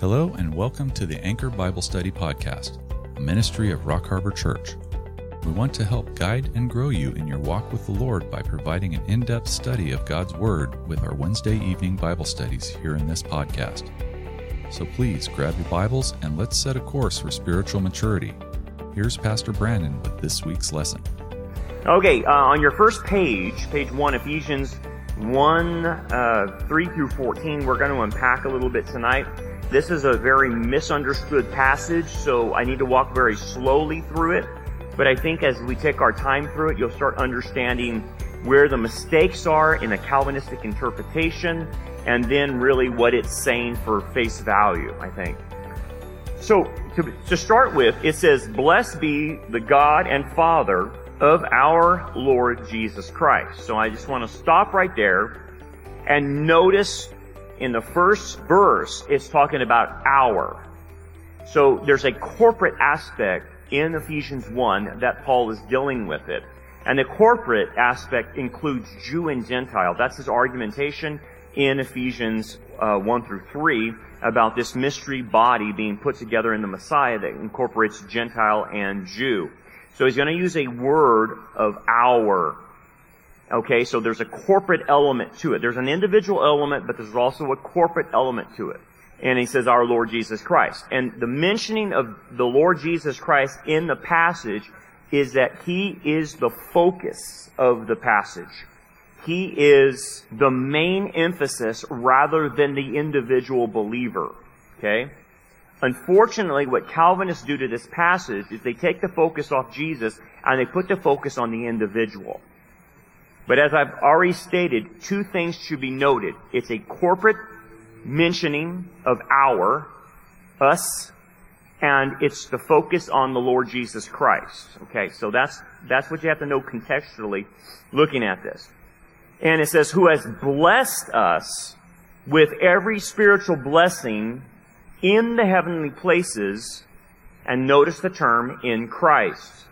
Hello, and welcome to the Anchor Bible Study Podcast, a ministry of Rock Harbor Church. We want to help guide and grow you in your walk with the Lord by providing an in depth study of God's Word with our Wednesday evening Bible studies here in this podcast. So please grab your Bibles and let's set a course for spiritual maturity. Here's Pastor Brandon with this week's lesson. Okay, uh, on your first page, page 1, Ephesians 1 uh, 3 through 14, we're going to unpack a little bit tonight. This is a very misunderstood passage, so I need to walk very slowly through it. But I think as we take our time through it, you'll start understanding where the mistakes are in a Calvinistic interpretation and then really what it's saying for face value, I think. So, to, to start with, it says, Blessed be the God and Father of our Lord Jesus Christ. So I just want to stop right there and notice in the first verse, it's talking about our. So there's a corporate aspect in Ephesians 1 that Paul is dealing with it. And the corporate aspect includes Jew and Gentile. That's his argumentation in Ephesians uh, 1 through 3 about this mystery body being put together in the Messiah that incorporates Gentile and Jew. So he's going to use a word of our. Okay, so there's a corporate element to it. There's an individual element, but there's also a corporate element to it. And he says, our Lord Jesus Christ. And the mentioning of the Lord Jesus Christ in the passage is that he is the focus of the passage. He is the main emphasis rather than the individual believer. Okay? Unfortunately, what Calvinists do to this passage is they take the focus off Jesus and they put the focus on the individual. But as I've already stated, two things should be noted. It's a corporate mentioning of our, us, and it's the focus on the Lord Jesus Christ. Okay, so that's, that's what you have to know contextually looking at this. And it says, who has blessed us with every spiritual blessing in the heavenly places, and notice the term in Christ.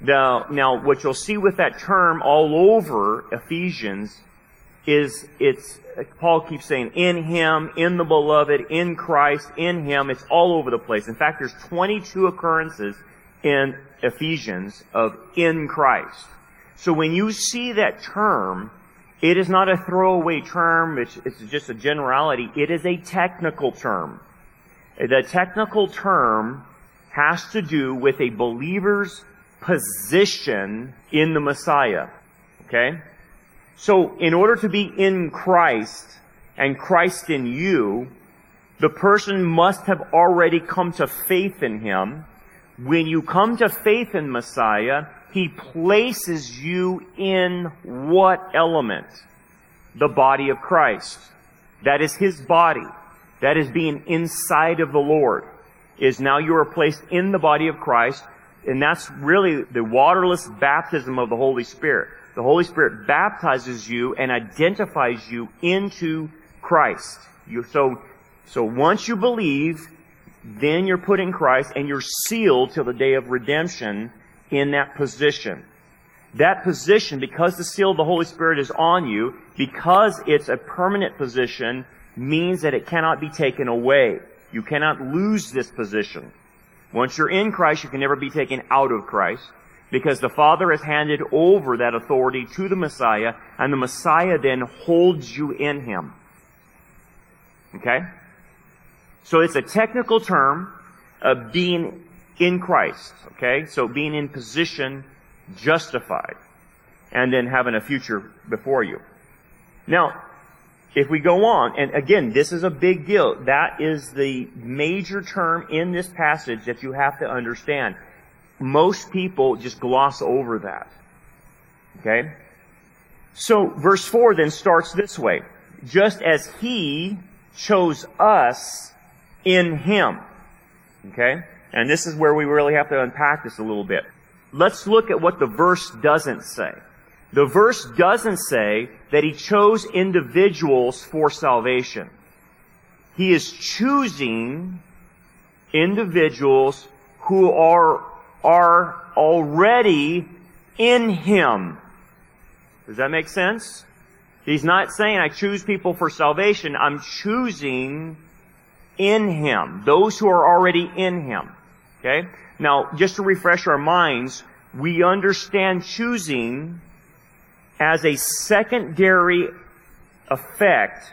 Now, now what you'll see with that term all over Ephesians is it's, Paul keeps saying, in Him, in the beloved, in Christ, in Him. It's all over the place. In fact, there's 22 occurrences in Ephesians of in Christ. So when you see that term, it is not a throwaway term, it's, it's just a generality. It is a technical term. The technical term has to do with a believer's position in the Messiah. Okay? So, in order to be in Christ and Christ in you, the person must have already come to faith in Him. When you come to faith in Messiah, He places you in what element? The body of Christ. That is His body that is being inside of the Lord, is now you are placed in the body of Christ, and that's really the waterless baptism of the Holy Spirit. The Holy Spirit baptizes you and identifies you into Christ. You, so, so once you believe, then you're put in Christ and you're sealed till the day of redemption in that position. That position, because the seal of the Holy Spirit is on you, because it's a permanent position, means that it cannot be taken away. You cannot lose this position. Once you're in Christ, you can never be taken out of Christ because the Father has handed over that authority to the Messiah and the Messiah then holds you in Him. Okay? So it's a technical term of being in Christ. Okay? So being in position, justified, and then having a future before you. Now, if we go on, and again, this is a big deal. That is the major term in this passage that you have to understand. Most people just gloss over that. Okay? So, verse 4 then starts this way. Just as He chose us in Him. Okay? And this is where we really have to unpack this a little bit. Let's look at what the verse doesn't say. The verse doesn't say that he chose individuals for salvation. He is choosing individuals who are, are already in him. Does that make sense? He's not saying I choose people for salvation. I'm choosing in Him. Those who are already in Him. Okay? Now, just to refresh our minds, we understand choosing as a secondary effect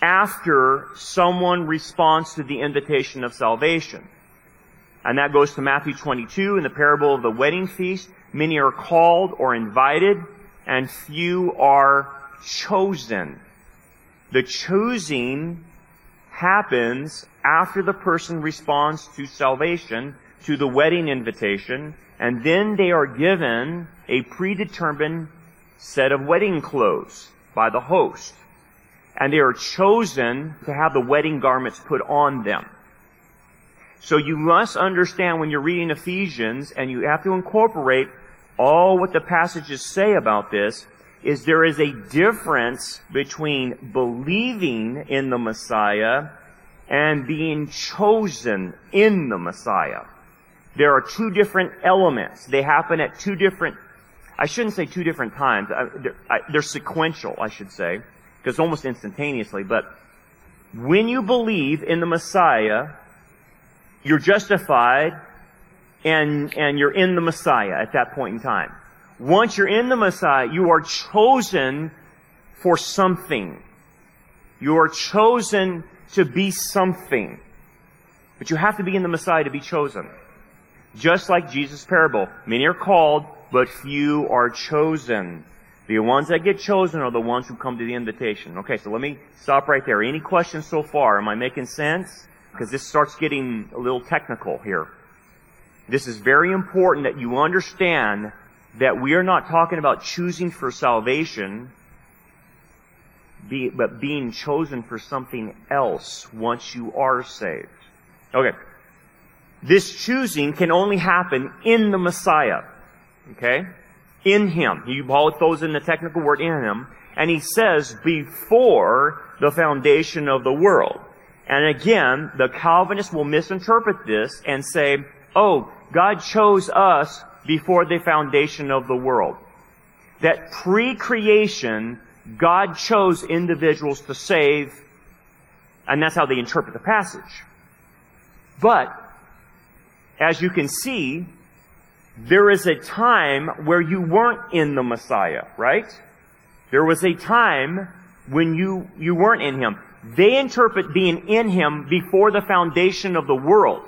after someone responds to the invitation of salvation. And that goes to Matthew 22 in the parable of the wedding feast. Many are called or invited, and few are chosen. The choosing happens after the person responds to salvation, to the wedding invitation, and then they are given a predetermined set of wedding clothes by the host. And they are chosen to have the wedding garments put on them. So you must understand when you're reading Ephesians, and you have to incorporate all what the passages say about this, is there is a difference between believing in the Messiah and being chosen in the Messiah. There are two different elements. They happen at two different, I shouldn't say two different times. They're, they're sequential, I should say, because almost instantaneously. But when you believe in the Messiah, you're justified and, and you're in the Messiah at that point in time. Once you're in the Messiah, you are chosen for something. You are chosen to be something. But you have to be in the Messiah to be chosen. Just like Jesus' parable. Many are called, but few are chosen. The ones that get chosen are the ones who come to the invitation. Okay, so let me stop right there. Any questions so far? Am I making sense? Because this starts getting a little technical here. This is very important that you understand that we are not talking about choosing for salvation, but being chosen for something else once you are saved. Okay. This choosing can only happen in the Messiah. Okay? In Him. He throws in the technical word in Him. And he says, before the foundation of the world. And again, the Calvinists will misinterpret this and say, oh, God chose us before the foundation of the world. That pre-creation, God chose individuals to save, and that's how they interpret the passage. But, as you can see, there is a time where you weren't in the Messiah, right? There was a time when you, you weren't in Him. They interpret being in Him before the foundation of the world.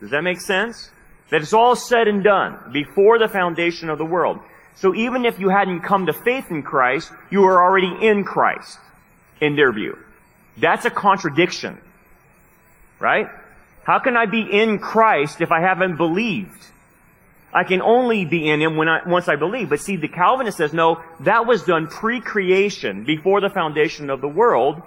Does that make sense? That it's all said and done before the foundation of the world. So even if you hadn't come to faith in Christ, you were already in Christ, in their view. That's a contradiction. Right? How can I be in Christ if I haven't believed? I can only be in Him when I, once I believe. But see, the Calvinist says, no, that was done pre-creation, before the foundation of the world.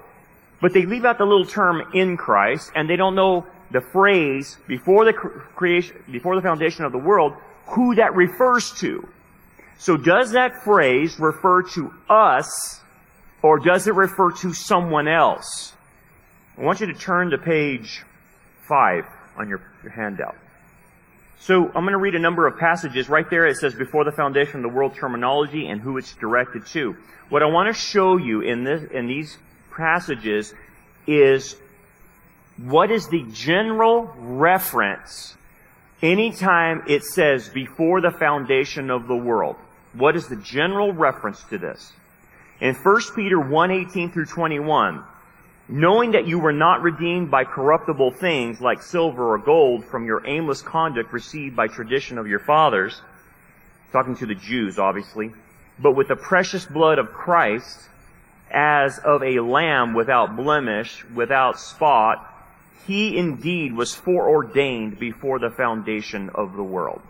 But they leave out the little term in Christ, and they don't know the phrase before the creation, before the foundation of the world, who that refers to. So does that phrase refer to us, or does it refer to someone else? I want you to turn to page five on your, your handout. So I'm going to read a number of passages. Right there it says before the foundation of the world terminology and who it's directed to. What I want to show you in this, in these passages is what is the general reference anytime it says before the foundation of the world? What is the general reference to this? In 1 Peter 1, 18 through 21, knowing that you were not redeemed by corruptible things like silver or gold from your aimless conduct received by tradition of your fathers, talking to the Jews, obviously, but with the precious blood of Christ, as of a lamb without blemish, without spot, he indeed was foreordained before the foundation of the world.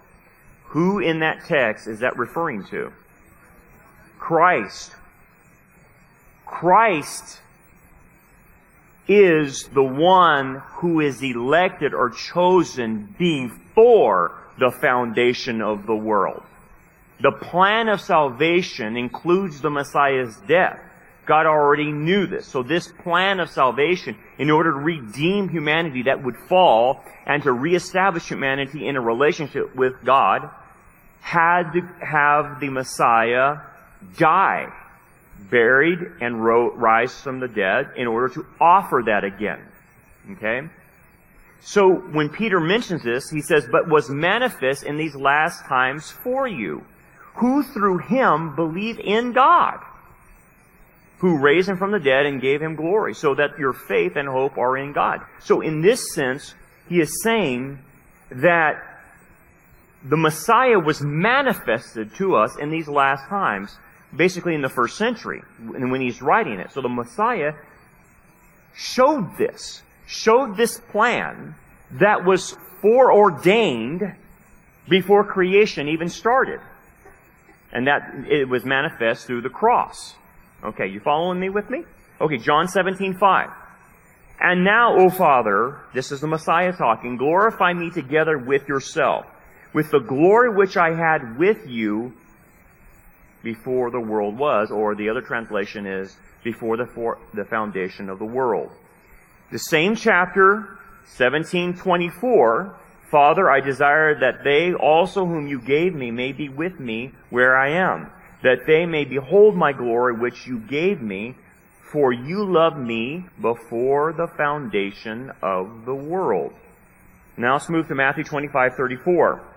Who in that text is that referring to? Christ. Christ is the one who is elected or chosen before the foundation of the world. The plan of salvation includes the Messiah's death. God already knew this. So this plan of salvation, in order to redeem humanity that would fall and to reestablish humanity in a relationship with God, had to have the Messiah die, buried and rise from the dead in order to offer that again. Okay? So when Peter mentions this, he says, but was manifest in these last times for you, who through him believe in God, who raised him from the dead and gave him glory, so that your faith and hope are in God. So in this sense, he is saying that the Messiah was manifested to us in these last times, basically in the first century, when he's writing it. So the Messiah showed this, showed this plan that was foreordained before creation even started. And that it was manifest through the cross. Okay, you following me with me? Okay, John 17, 5. And now, O Father, this is the Messiah talking, glorify me together with yourself, with the glory which I had with you before the world was, or the other translation is, before the, for, the foundation of the world. The same chapter, 1724, Father, I desire that they also whom you gave me may be with me where I am, that they may behold my glory which you gave me, for you loved me before the foundation of the world. Now let's move to Matthew 25, 34.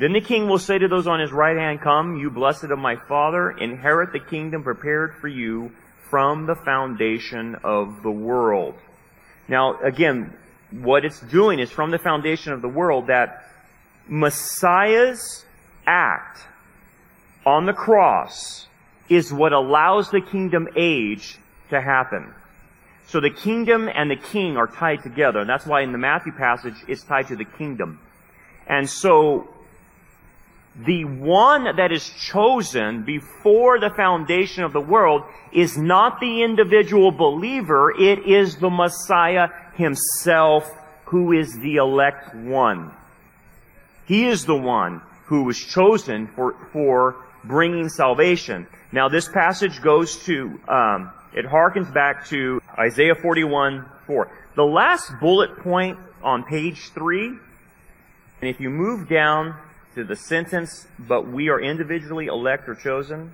Then the king will say to those on his right hand, Come, you blessed of my Father, inherit the kingdom prepared for you from the foundation of the world. Now, again, what it's doing is from the foundation of the world that Messiah's act on the cross is what allows the kingdom age to happen. So the kingdom and the king are tied together, and that's why in the Matthew passage it's tied to the kingdom. And so the one that is chosen before the foundation of the world is not the individual believer, it is the Messiah himself who is the elect one. He is the one who was chosen for, for bringing salvation. Now this passage goes to, um, it harkens back to Isaiah 41, 4. The last bullet point on page 3, and if you move down to the sentence, but we are individually elect or chosen,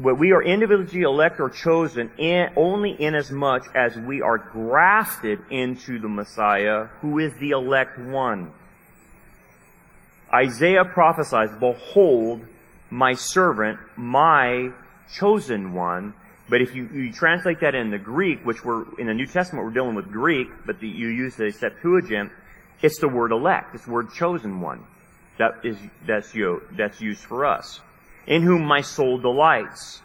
but we are individually elect or chosen in, only much as we are grafted into the Messiah, who is the elect one. Isaiah prophesies, Behold, my servant, my chosen one. But if you, you translate that in the Greek, which we're, in the New Testament we're dealing with Greek, but the, you use the Septuagint, it's the word elect, it's the word chosen one. That is, that's, you, that's used for us in whom my soul delights.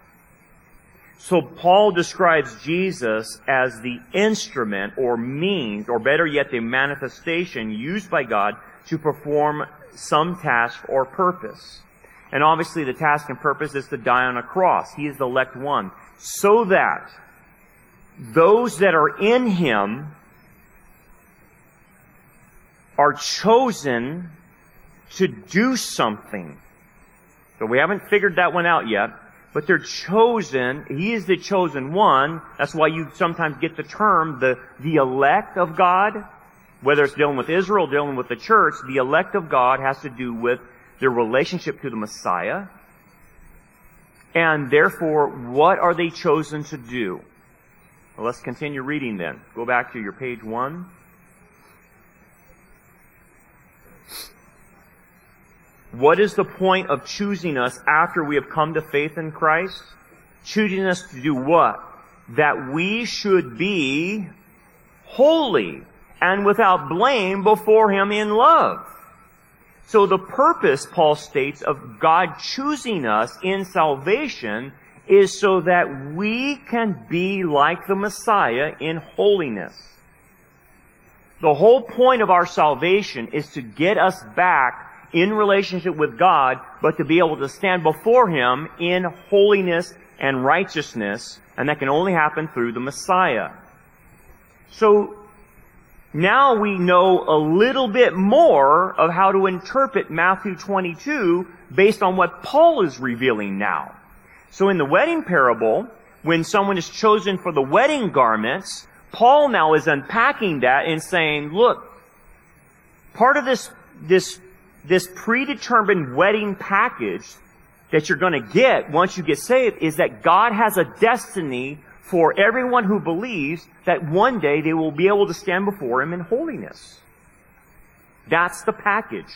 So Paul describes Jesus as the instrument or means, or better yet, the manifestation used by God to perform some task or purpose. And obviously the task and purpose is to die on a cross. He is the elect one. So that those that are in Him are chosen to do something. So we haven't figured that one out yet. But they're chosen. He is the chosen one. That's why you sometimes get the term the, the elect of God. Whether it's dealing with Israel, dealing with the church, the elect of God has to do with their relationship to the Messiah. And therefore, what are they chosen to do? Well, let's continue reading then. Go back to your page one. What is the point of choosing us after we have come to faith in Christ? Choosing us to do what? That we should be holy and without blame before Him in love. So the purpose, Paul states, of God choosing us in salvation is so that we can be like the Messiah in holiness. The whole point of our salvation is to get us back in relationship with God, but to be able to stand before Him in holiness and righteousness, and that can only happen through the Messiah. So, now we know a little bit more of how to interpret Matthew 22 based on what Paul is revealing now. So in the wedding parable, when someone is chosen for the wedding garments, Paul now is unpacking that and saying, look, part of this, this this predetermined wedding package that you're going to get once you get saved is that God has a destiny for everyone who believes that one day they will be able to stand before Him in holiness. That's the package.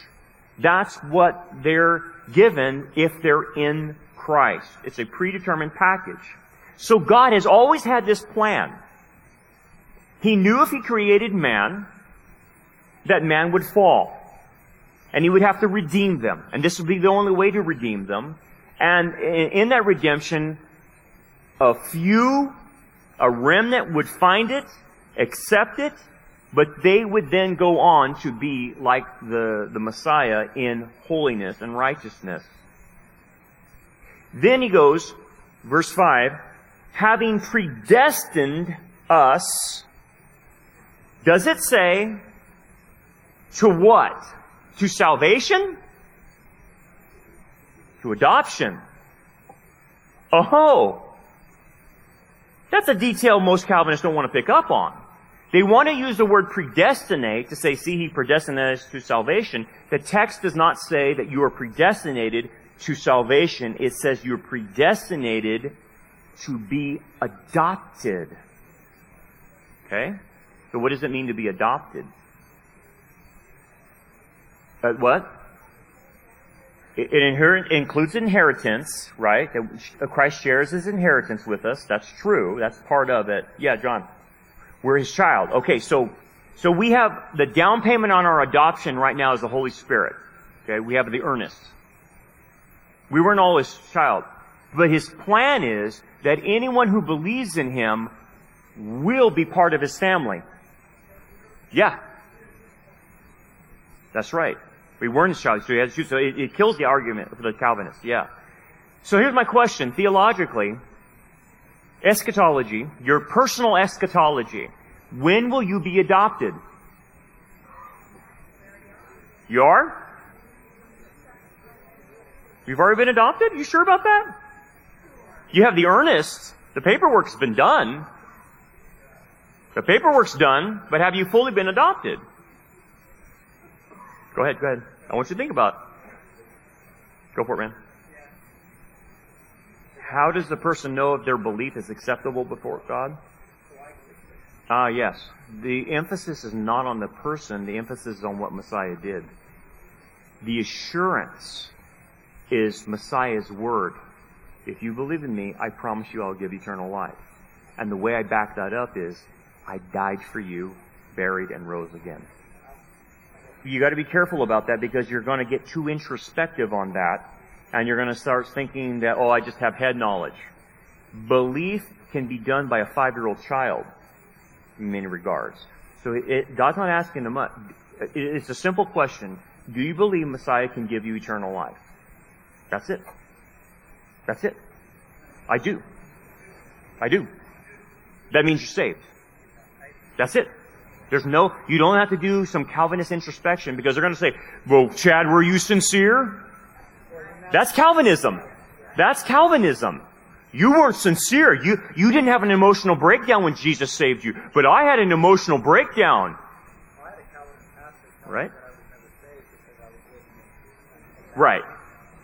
That's what they're given if they're in Christ. It's a predetermined package. So God has always had this plan. He knew if He created man, that man would fall. And He would have to redeem them. And this would be the only way to redeem them. And in that redemption, a few, a remnant would find it, accept it, but they would then go on to be like the, the Messiah in holiness and righteousness. Then he goes, verse 5, having predestined us, does it say to what? To salvation? To adoption? Oh, that's a detail most Calvinists don't want to pick up on. They want to use the word predestinate to say, see, he predestinated us to salvation. The text does not say that you are predestinated to salvation. It says you're predestinated to be adopted. Okay? So what does it mean to be adopted? Uh, what? It, it includes inheritance, right? That Christ shares his inheritance with us. That's true. That's part of it. Yeah, John. We're his child. Okay, so, so we have the down payment on our adoption right now is the Holy Spirit. Okay, we have the earnest. We weren't all his child. But his plan is that anyone who believes in him will be part of his family. Yeah. That's right. We weren't child, so he has to. So it, it kills the argument for the Calvinists. Yeah. So here's my question. Theologically, eschatology, your personal eschatology, when will you be adopted? You are? You've already been adopted? You sure about that? You have the earnest. The paperwork's been done. The paperwork's done, but have you fully been adopted? Go ahead, go ahead. I want you to think about it. Go for it, man. How does the person know if their belief is acceptable before God? Ah, uh, yes. The emphasis is not on the person, the emphasis is on what Messiah did. The assurance is Messiah's word. If you believe in me, I promise you I'll give eternal life. And the way I back that up is, I died for you, buried, and rose again. You gotta be careful about that because you're gonna get too introspective on that and you're going to start thinking that, oh, I just have head knowledge. Belief can be done by a five-year-old child in many regards. So it, it, God's not asking them much. It's a simple question. Do you believe Messiah can give you eternal life? That's it. That's it. I do. I do. That means you're saved. That's it. There's no, you don't have to do some Calvinist introspection because they're going to say, well, Chad, were you sincere? That's Calvinism. That's Calvinism. You weren't sincere. You, you didn't have an emotional breakdown when Jesus saved you. But I had an emotional breakdown. Right? Right.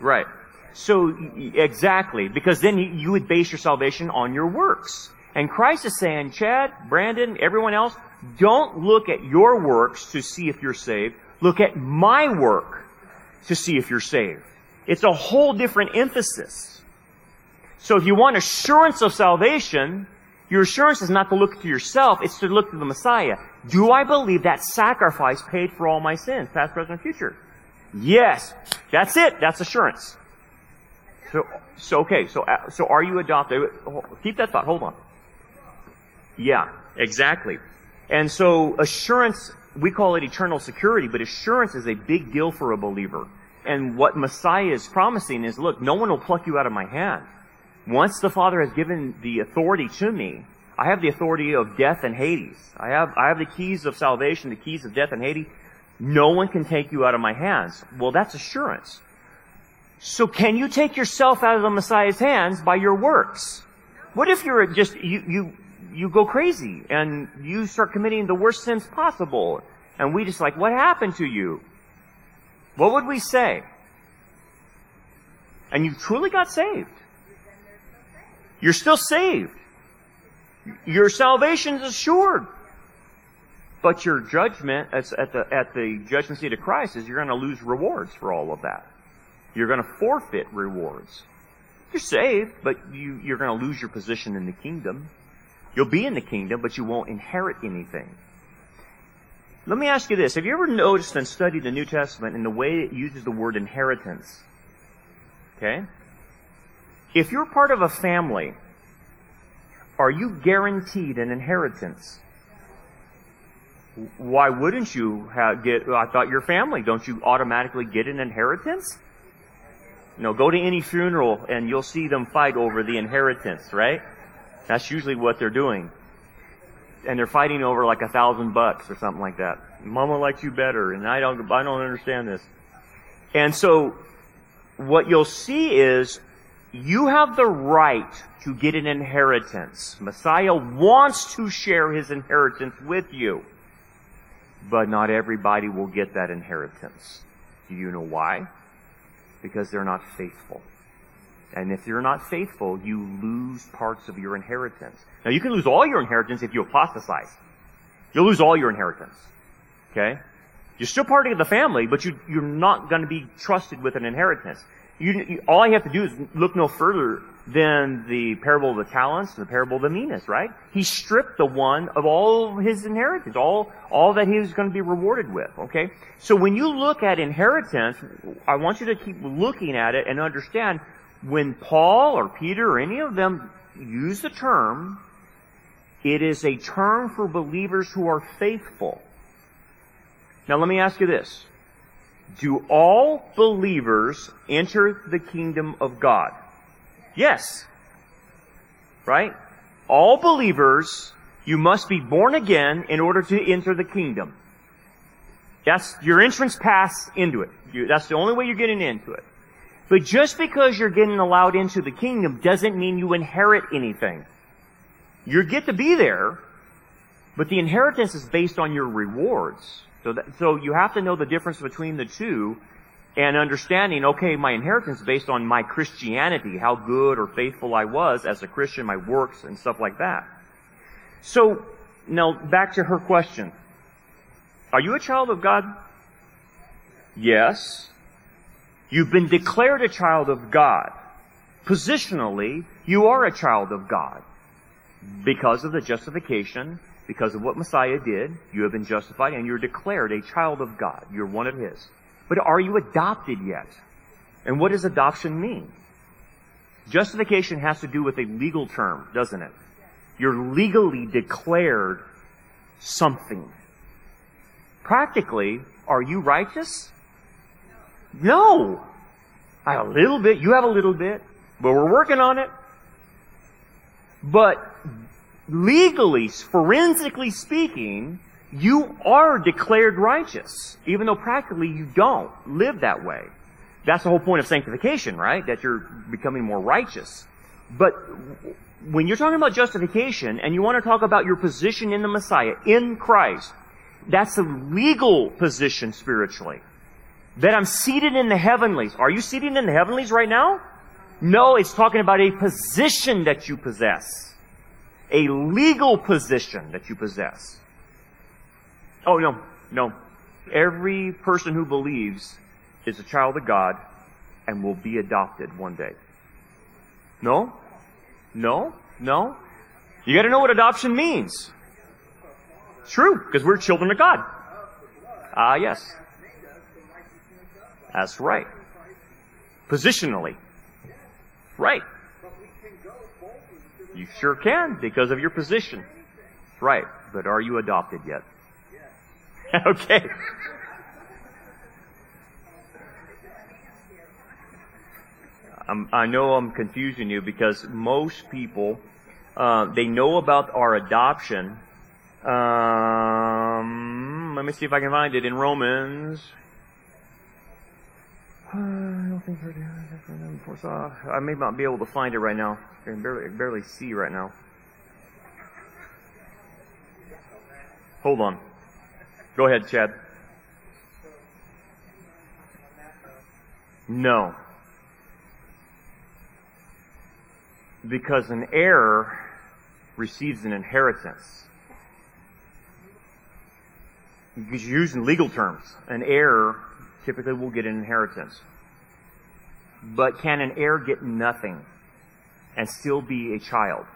Right. So, exactly. Because then you would base your salvation on your works. And Christ is saying, Chad, Brandon, everyone else, don't look at your works to see if you're saved. Look at my work to see if you're saved. It's a whole different emphasis. So if you want assurance of salvation, your assurance is not to look to yourself, it's to look to the Messiah. Do I believe that sacrifice paid for all my sins, past, present, and future? Yes. That's it. That's assurance. So, so okay. So, uh, so are you adopted? Keep that thought. Hold on. Yeah, exactly. And so assurance, we call it eternal security, but assurance is a big deal for a believer. And what Messiah is promising is, look, no one will pluck you out of my hand. Once the Father has given the authority to me, I have the authority of death and Hades. I have, I have the keys of salvation, the keys of death and Hades. No one can take you out of my hands. Well, that's assurance. So can you take yourself out of the Messiah's hands by your works? What if you're just, you, you, you go crazy and you start committing the worst sins possible? And we just like, what happened to you? What would we say? And you truly got saved. You're still saved. Your salvation is assured. But your judgment at the, at the judgment seat of Christ is you're going to lose rewards for all of that. You're going to forfeit rewards. You're saved, but you, you're going to lose your position in the kingdom. You'll be in the kingdom, but you won't inherit anything. Let me ask you this. Have you ever noticed and studied the New Testament in the way it uses the word inheritance? Okay? If you're part of a family, are you guaranteed an inheritance? Why wouldn't you get, I thought your family, don't you automatically get an inheritance? Know, go to any funeral and you'll see them fight over the inheritance, right? That's usually what they're doing. And they're fighting over like a thousand bucks or something like that. Mama likes you better and I don't, I don't understand this. And so, what you'll see is you have the right to get an inheritance. Messiah wants to share his inheritance with you. But not everybody will get that inheritance. Do you know why? Because they're not faithful. And if you're not faithful, you lose parts of your inheritance. Now you can lose all your inheritance if you apostatize. You'll lose all your inheritance. Okay? You're still part of the family, but you, you're not going to be trusted with an inheritance. You, you, all you have to do is look no further than the parable of the talents and the parable of the minas, right? He stripped the one of all his inheritance, all, all that he was going to be rewarded with, okay? So when you look at inheritance, I want you to keep looking at it and understand when Paul or Peter or any of them use the term, it is a term for believers who are faithful. Now let me ask you this. Do all believers enter the kingdom of God? Yes. Right? All believers, you must be born again in order to enter the kingdom. That's your entrance pass into it. That's the only way you're getting into it. But just because you're getting allowed into the kingdom doesn't mean you inherit anything. You get to be there, but the inheritance is based on your rewards. So, that, so you have to know the difference between the two and understanding, okay, my inheritance is based on my Christianity, how good or faithful I was as a Christian, my works and stuff like that. So, now back to her question. Are you a child of God? Yes. You've been declared a child of God. Positionally, you are a child of God. Because of the justification, because of what Messiah did, you have been justified and you're declared a child of God. You're one of His. But are you adopted yet? And what does adoption mean? Justification has to do with a legal term, doesn't it? You're legally declared something. Practically, are you righteous? No. I have a little bit, you have a little bit, but we're working on it. But legally, forensically speaking, you are declared righteous, even though practically you don't live that way. That's the whole point of sanctification, right? That you're becoming more righteous. But when you're talking about justification and you want to talk about your position in the Messiah, in Christ, that's a legal position spiritually. That I'm seated in the heavenlies. Are you seated in the heavenlies right now? No, it's talking about a position that you possess. A legal position that you possess. Oh, no, no. Every person who believes is a child of God and will be adopted one day. No? No? No? You gotta know what adoption means. True, because we're children of God. Ah, uh, yes. That's right. Positionally. Right. You sure can, because of your position. Right. But are you adopted yet? okay. I'm, i know I'm confusing you because most people, uh, they know about our adoption. Um, let me see if I can find it in Romans. I don't think uh, I may not be able to find it right now. I can barely, barely see right now. Hold on. Go ahead, Chad. No. Because an heir receives an inheritance. Because you're using legal terms. An heir typically will get an inheritance. But can an heir get nothing and still be a child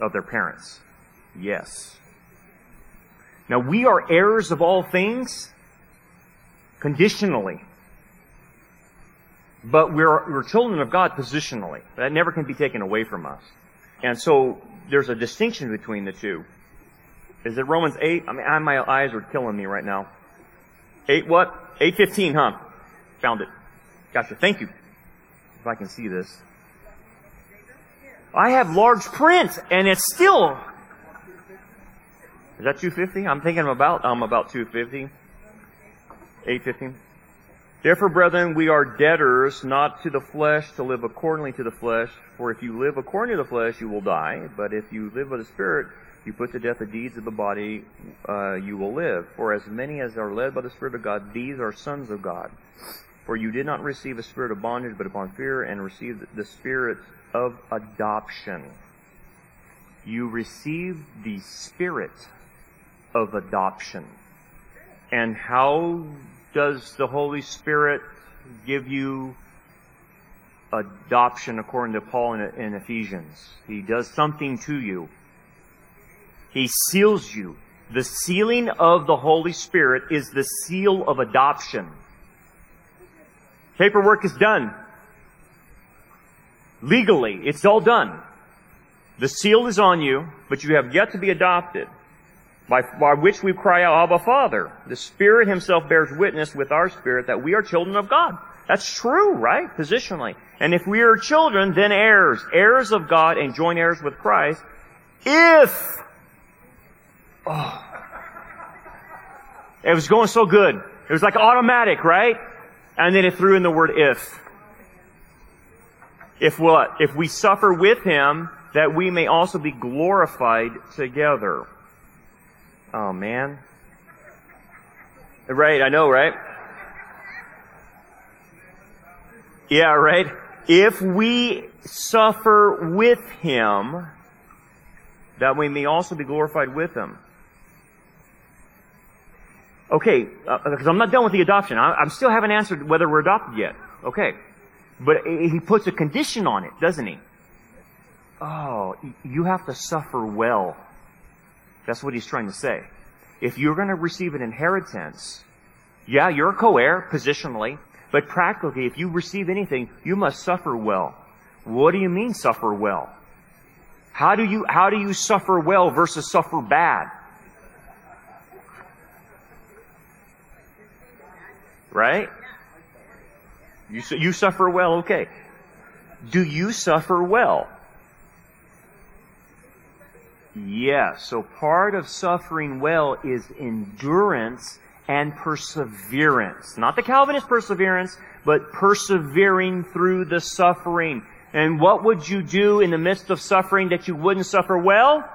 of their parents? Yes. Now we are heirs of all things conditionally. But we're, we're children of God positionally. That never can be taken away from us. And so there's a distinction between the two. Is it Romans 8? I mean, my eyes are killing me right now. 8 what? 815, huh? Found it. Gotcha. Thank you. If I can see this. I have large print and it's still. Is that 250? I'm thinking about, I'm about 250. 815. Therefore, brethren, we are debtors not to the flesh to live accordingly to the flesh. For if you live according to the flesh, you will die. But if you live by the Spirit, you put to death the deeds of the body, uh, you will live. For as many as are led by the Spirit of God, these are sons of God. For you did not receive a spirit of bondage, but upon fear, and received the spirit of adoption. You received the spirit of adoption. And how does the Holy Spirit give you adoption according to Paul in, in Ephesians? He does something to you. He seals you. The sealing of the Holy Spirit is the seal of adoption. Paperwork is done. Legally, it's all done. The seal is on you, but you have yet to be adopted, by, by which we cry out, Abba Father. The Spirit Himself bears witness with our spirit that we are children of God. That's true, right? Positionally. And if we are children, then heirs, heirs of God and joint heirs with Christ, if Oh. It was going so good. It was like automatic, right? And then it threw in the word if. If what? If we suffer with him, that we may also be glorified together. Oh man. Right, I know, right? Yeah, right? If we suffer with him, that we may also be glorified with him okay, because uh, I'm not done with the adoption. I, I still haven't answered whether we're adopted yet. Okay. But he puts a condition on it, doesn't he? Oh, you have to suffer well. That's what he's trying to say. If you're going to receive an inheritance, yeah, you're a co-heir positionally, but practically, if you receive anything, you must suffer well. What do you mean suffer well? How do you, how do you suffer well versus suffer bad? Right? You, you suffer well, okay. Do you suffer well? Yes. So part of suffering well is endurance and perseverance. Not the Calvinist perseverance, but persevering through the suffering. And what would you do in the midst of suffering that you wouldn't suffer well?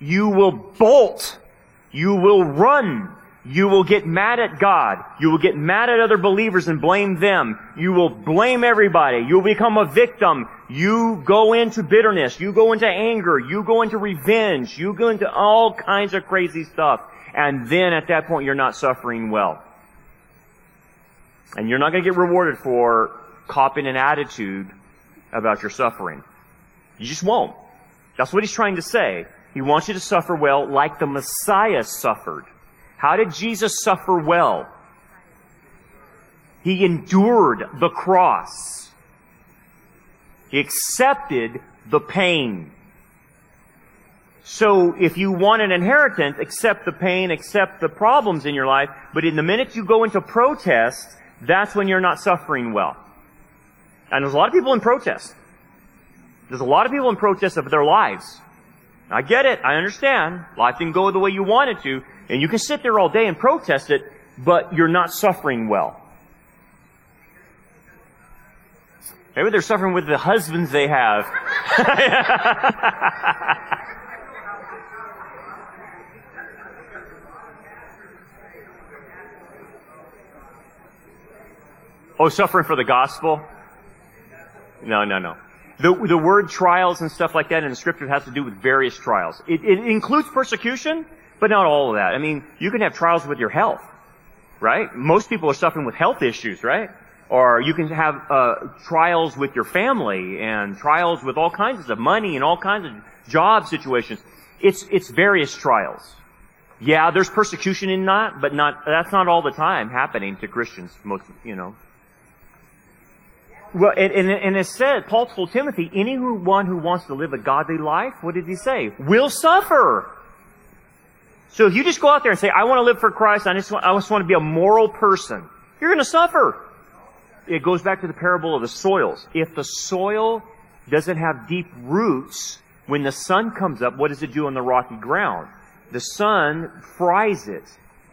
You will bolt. You will run. You will get mad at God. You will get mad at other believers and blame them. You will blame everybody. You'll become a victim. You go into bitterness. You go into anger. You go into revenge. You go into all kinds of crazy stuff. And then at that point, you're not suffering well. And you're not going to get rewarded for copying an attitude about your suffering. You just won't. That's what he's trying to say. He wants you to suffer well like the Messiah suffered. How did Jesus suffer well? He endured the cross. He accepted the pain. So if you want an inheritance, accept the pain, accept the problems in your life, but in the minute you go into protest, that's when you're not suffering well. And there's a lot of people in protest. There's a lot of people in protest of their lives. I get it. I understand. Life didn't go the way you wanted to. And you can sit there all day and protest it, but you're not suffering well. Maybe they're suffering with the husbands they have. oh, suffering for the gospel? No, no, no. The, the word trials and stuff like that in the scripture has to do with various trials. It, it includes persecution, but not all of that. I mean, you can have trials with your health, right? Most people are suffering with health issues, right? Or you can have uh, trials with your family and trials with all kinds of money and all kinds of job situations. It's it's various trials. Yeah, there's persecution in that, but not that's not all the time happening to Christians. Most you know. Well, and, and, and it said, Paul told Timothy, anyone who wants to live a godly life, what did he say? Will suffer. So if you just go out there and say, I want to live for Christ, I just want, I just want to be a moral person, you're going to suffer. It goes back to the parable of the soils. If the soil doesn't have deep roots, when the sun comes up, what does it do on the rocky ground? The sun fries it.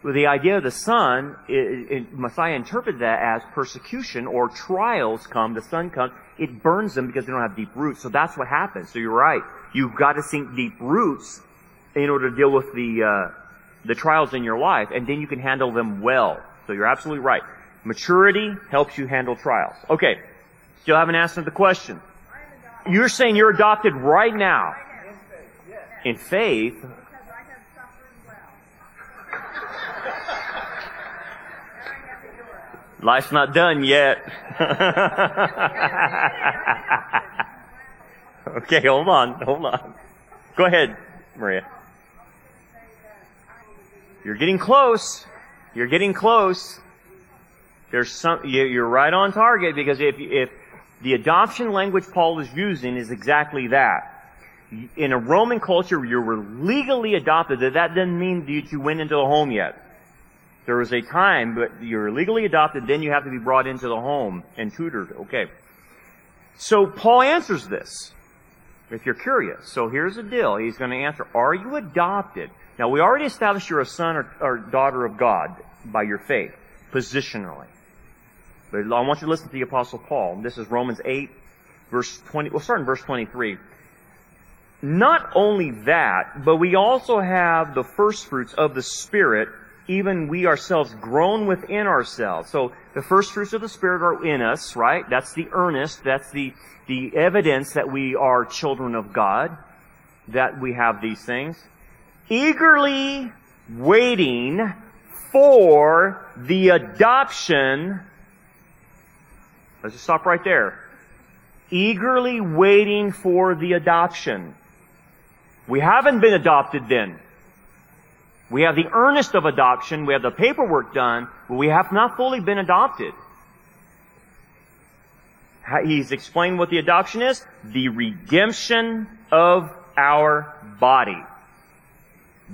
With the idea of the sun, it, it, Messiah interpreted that as persecution or trials come, the sun comes, it burns them because they don't have deep roots. So that's what happens. So you're right. You've got to sink deep roots in order to deal with the, uh, the trials in your life, and then you can handle them well. So you're absolutely right. Maturity helps you handle trials. Okay. Still haven't answered the question. You're saying you're adopted right now. In faith. Life's not done yet. okay, hold on, hold on. Go ahead, Maria. You're getting close. You're getting close. There's some, you're right on target because if, if the adoption language Paul is using is exactly that. In a Roman culture, you were legally adopted. That doesn't mean that you went into the home yet. There was a time, but you're legally adopted, then you have to be brought into the home and tutored. Okay. So Paul answers this, if you're curious. So here's the deal. He's going to answer, are you adopted? Now we already established you're a son or, or daughter of God by your faith, positionally. But I want you to listen to the Apostle Paul. This is Romans 8, verse 20. We'll start in verse 23. Not only that, but we also have the first fruits of the Spirit, even we ourselves groan within ourselves. So the first fruits of the Spirit are in us, right? That's the earnest, that's the, the evidence that we are children of God, that we have these things. Eagerly waiting for the adoption Let's just stop right there. Eagerly waiting for the adoption. We haven't been adopted then. We have the earnest of adoption, we have the paperwork done, but we have not fully been adopted. He's explained what the adoption is. The redemption of our body.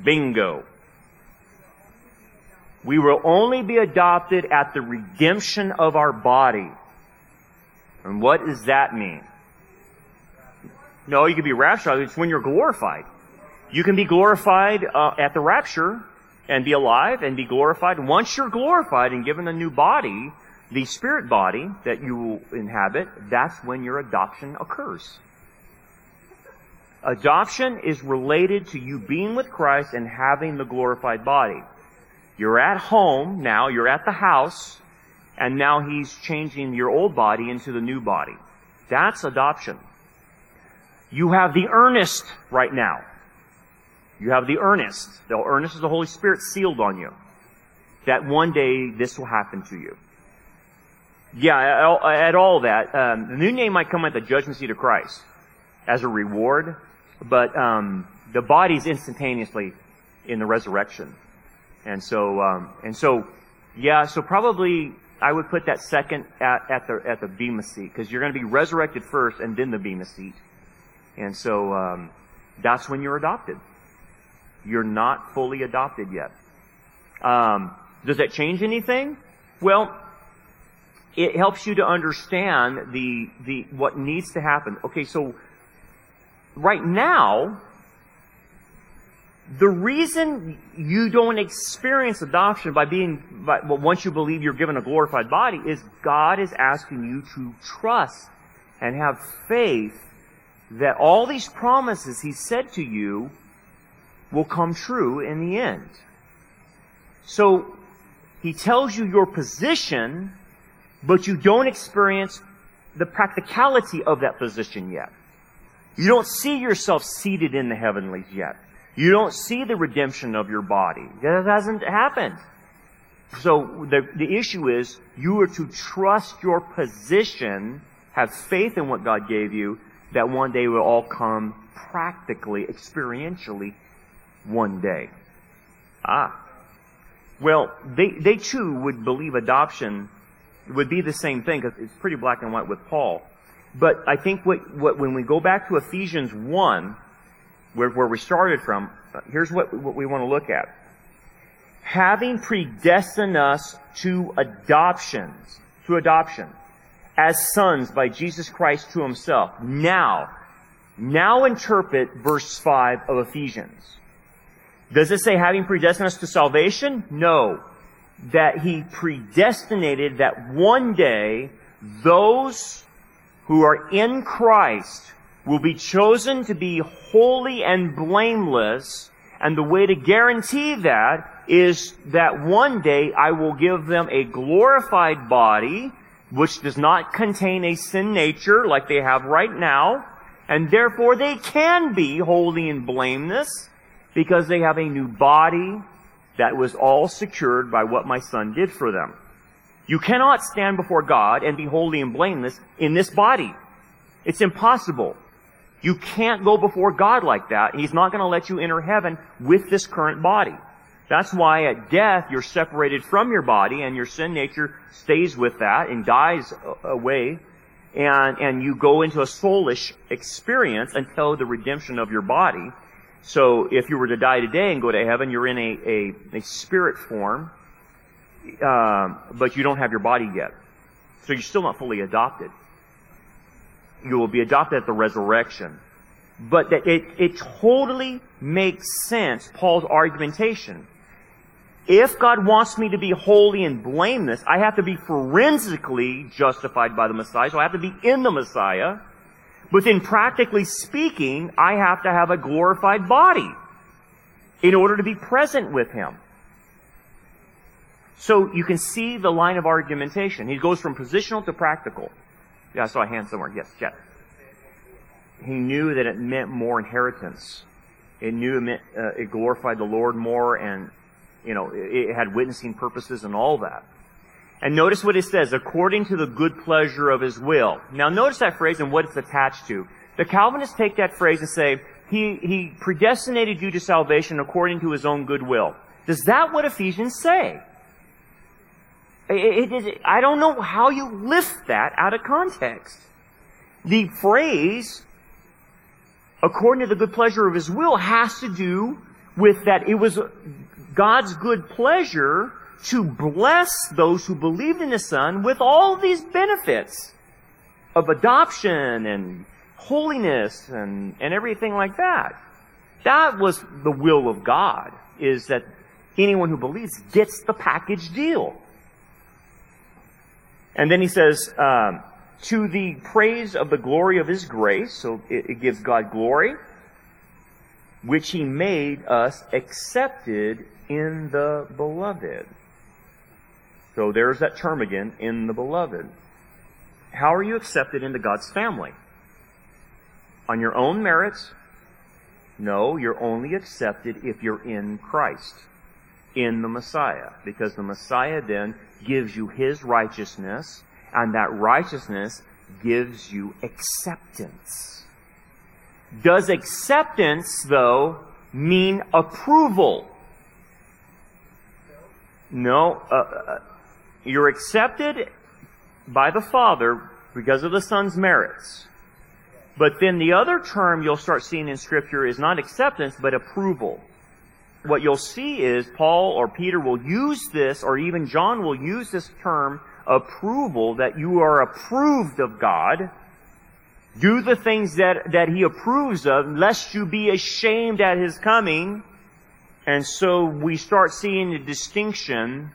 Bingo. We will only be adopted at the redemption of our body. And what does that mean? No, you can be raptured. It's when you're glorified. You can be glorified uh, at the rapture and be alive and be glorified. Once you're glorified and given a new body, the spirit body that you will inhabit, that's when your adoption occurs. Adoption is related to you being with Christ and having the glorified body. You're at home now, you're at the house, and now he's changing your old body into the new body. That's adoption. You have the earnest right now. You have the earnest. The earnest is the Holy Spirit sealed on you. That one day this will happen to you. Yeah, at all that. Um, the new name might come at the judgment seat of Christ as a reward, but um, the body's instantaneously in the resurrection. And so, um, and so, yeah, so probably I would put that second at, at the at the bema seat because you're going to be resurrected first and then the bema seat, and so um, that's when you're adopted. You're not fully adopted yet. Um, does that change anything? Well, it helps you to understand the the what needs to happen. Okay, so right now the reason you don't experience adoption by being, by, well, once you believe you're given a glorified body, is God is asking you to trust and have faith that all these promises He said to you will come true in the end. So, He tells you your position, but you don't experience the practicality of that position yet. You don't see yourself seated in the heavenlies yet. You don't see the redemption of your body. That hasn't happened. So the, the issue is you are to trust your position, have faith in what God gave you, that one day will all come practically, experientially, one day. Ah. Well, they, they too would believe adoption would be the same thing because it's pretty black and white with Paul. But I think what, what, when we go back to Ephesians 1, where, where we started from, here's what, what we want to look at. Having predestined us to adoptions, to adoption, as sons by Jesus Christ to himself. Now, now interpret verse 5 of Ephesians. Does it say having predestined us to salvation? No. That he predestinated that one day those who are in Christ will be chosen to be holy and blameless. And the way to guarantee that is that one day I will give them a glorified body, which does not contain a sin nature like they have right now. And therefore they can be holy and blameless because they have a new body that was all secured by what my son did for them. You cannot stand before God and be holy and blameless in this body. It's impossible. You can't go before God like that. He's not going to let you enter heaven with this current body. That's why at death you're separated from your body and your sin nature stays with that and dies away and, and you go into a soulish experience until the redemption of your body. So if you were to die today and go to heaven, you're in a, a, a spirit form, uh, but you don't have your body yet. So you're still not fully adopted you will be adopted at the resurrection. But that it, it totally makes sense, Paul's argumentation. If God wants me to be holy and blameless, I have to be forensically justified by the Messiah, so I have to be in the Messiah. But then practically speaking, I have to have a glorified body in order to be present with Him. So you can see the line of argumentation. He goes from positional to practical. Yeah, I saw a hand somewhere. Yes, Jeff. He knew that it meant more inheritance. It knew it meant uh, it glorified the Lord more, and you know it, it had witnessing purposes and all that. And notice what it says: according to the good pleasure of His will. Now, notice that phrase and what it's attached to. The Calvinists take that phrase and say He He predestinated you to salvation according to His own good will. Does that what Ephesians say? I don't know how you lift that out of context. The phrase, according to the good pleasure of his will, has to do with that it was God's good pleasure to bless those who believed in the Son with all these benefits of adoption and holiness and, and everything like that. That was the will of God, is that anyone who believes gets the package deal. And then he says, um, to the praise of the glory of his grace, so it, it gives God glory, which he made us accepted in the beloved. So there's that term again, in the beloved. How are you accepted into God's family? On your own merits? No, you're only accepted if you're in Christ, in the Messiah, because the Messiah then gives you His righteousness, and that righteousness gives you acceptance. Does acceptance, though, mean approval? No. Uh, uh, you're accepted by the Father because of the Son's merits. But then the other term you'll start seeing in Scripture is not acceptance, but approval what you'll see is Paul or Peter will use this, or even John will use this term approval, that you are approved of God. Do the things that, that he approves of, lest you be ashamed at his coming. And so we start seeing the distinction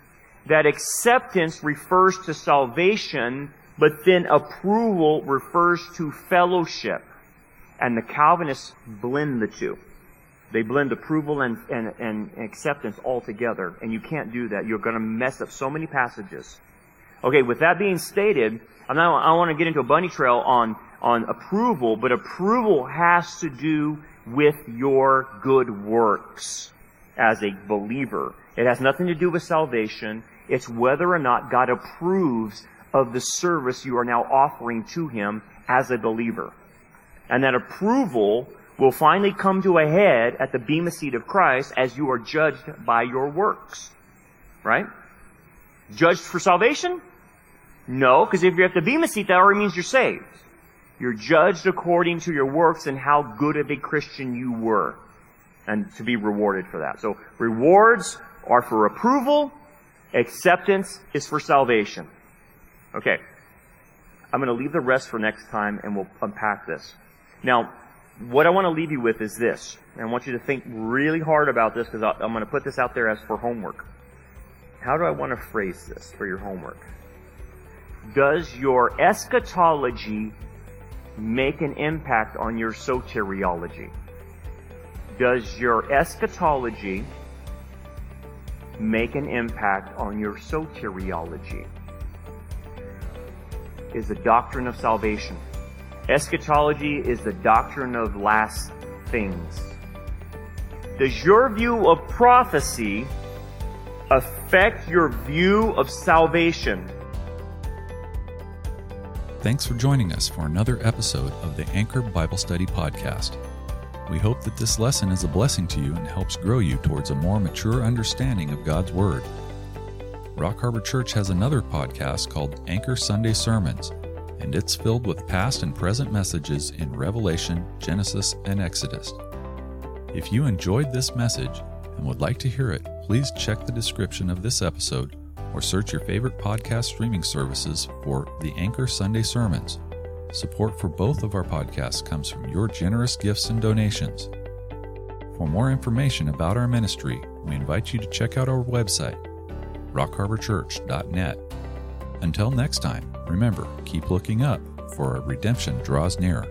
that acceptance refers to salvation, but then approval refers to fellowship. And the Calvinists blend the two. They blend approval and, and, and acceptance all together, and you can't do that. You're going to mess up so many passages. Okay, with that being stated, I'm not, I want to get into a bunny trail on, on approval, but approval has to do with your good works as a believer. It has nothing to do with salvation. It's whether or not God approves of the service you are now offering to Him as a believer. And that approval will finally come to a head at the Bema seat of Christ as you are judged by your works. Right? Judged for salvation? No, because if you're at the Bema seat, that already means you're saved. You're judged according to your works and how good of a Christian you were. And to be rewarded for that. So rewards are for approval, acceptance is for salvation. Okay. I'm going to leave the rest for next time and we'll unpack this. Now, what I want to leave you with is this. And I want you to think really hard about this because I'm going to put this out there as for homework. How do I want to phrase this for your homework? Does your eschatology make an impact on your soteriology? Does your eschatology make an impact on your soteriology? Is the doctrine of salvation. Eschatology is the doctrine of last things. Does your view of prophecy affect your view of salvation? Thanks for joining us for another episode of the Anchor Bible Study Podcast. We hope that this lesson is a blessing to you and helps grow you towards a more mature understanding of God's Word. Rock Harbor Church has another podcast called Anchor Sunday Sermons and it's filled with past and present messages in Revelation, Genesis, and Exodus. If you enjoyed this message and would like to hear it, please check the description of this episode or search your favorite podcast streaming services for the Anchor Sunday Sermons. Support for both of our podcasts comes from your generous gifts and donations. For more information about our ministry, we invite you to check out our website, rockharborchurch.net. Until next time, remember, keep looking up, for our redemption draws nearer.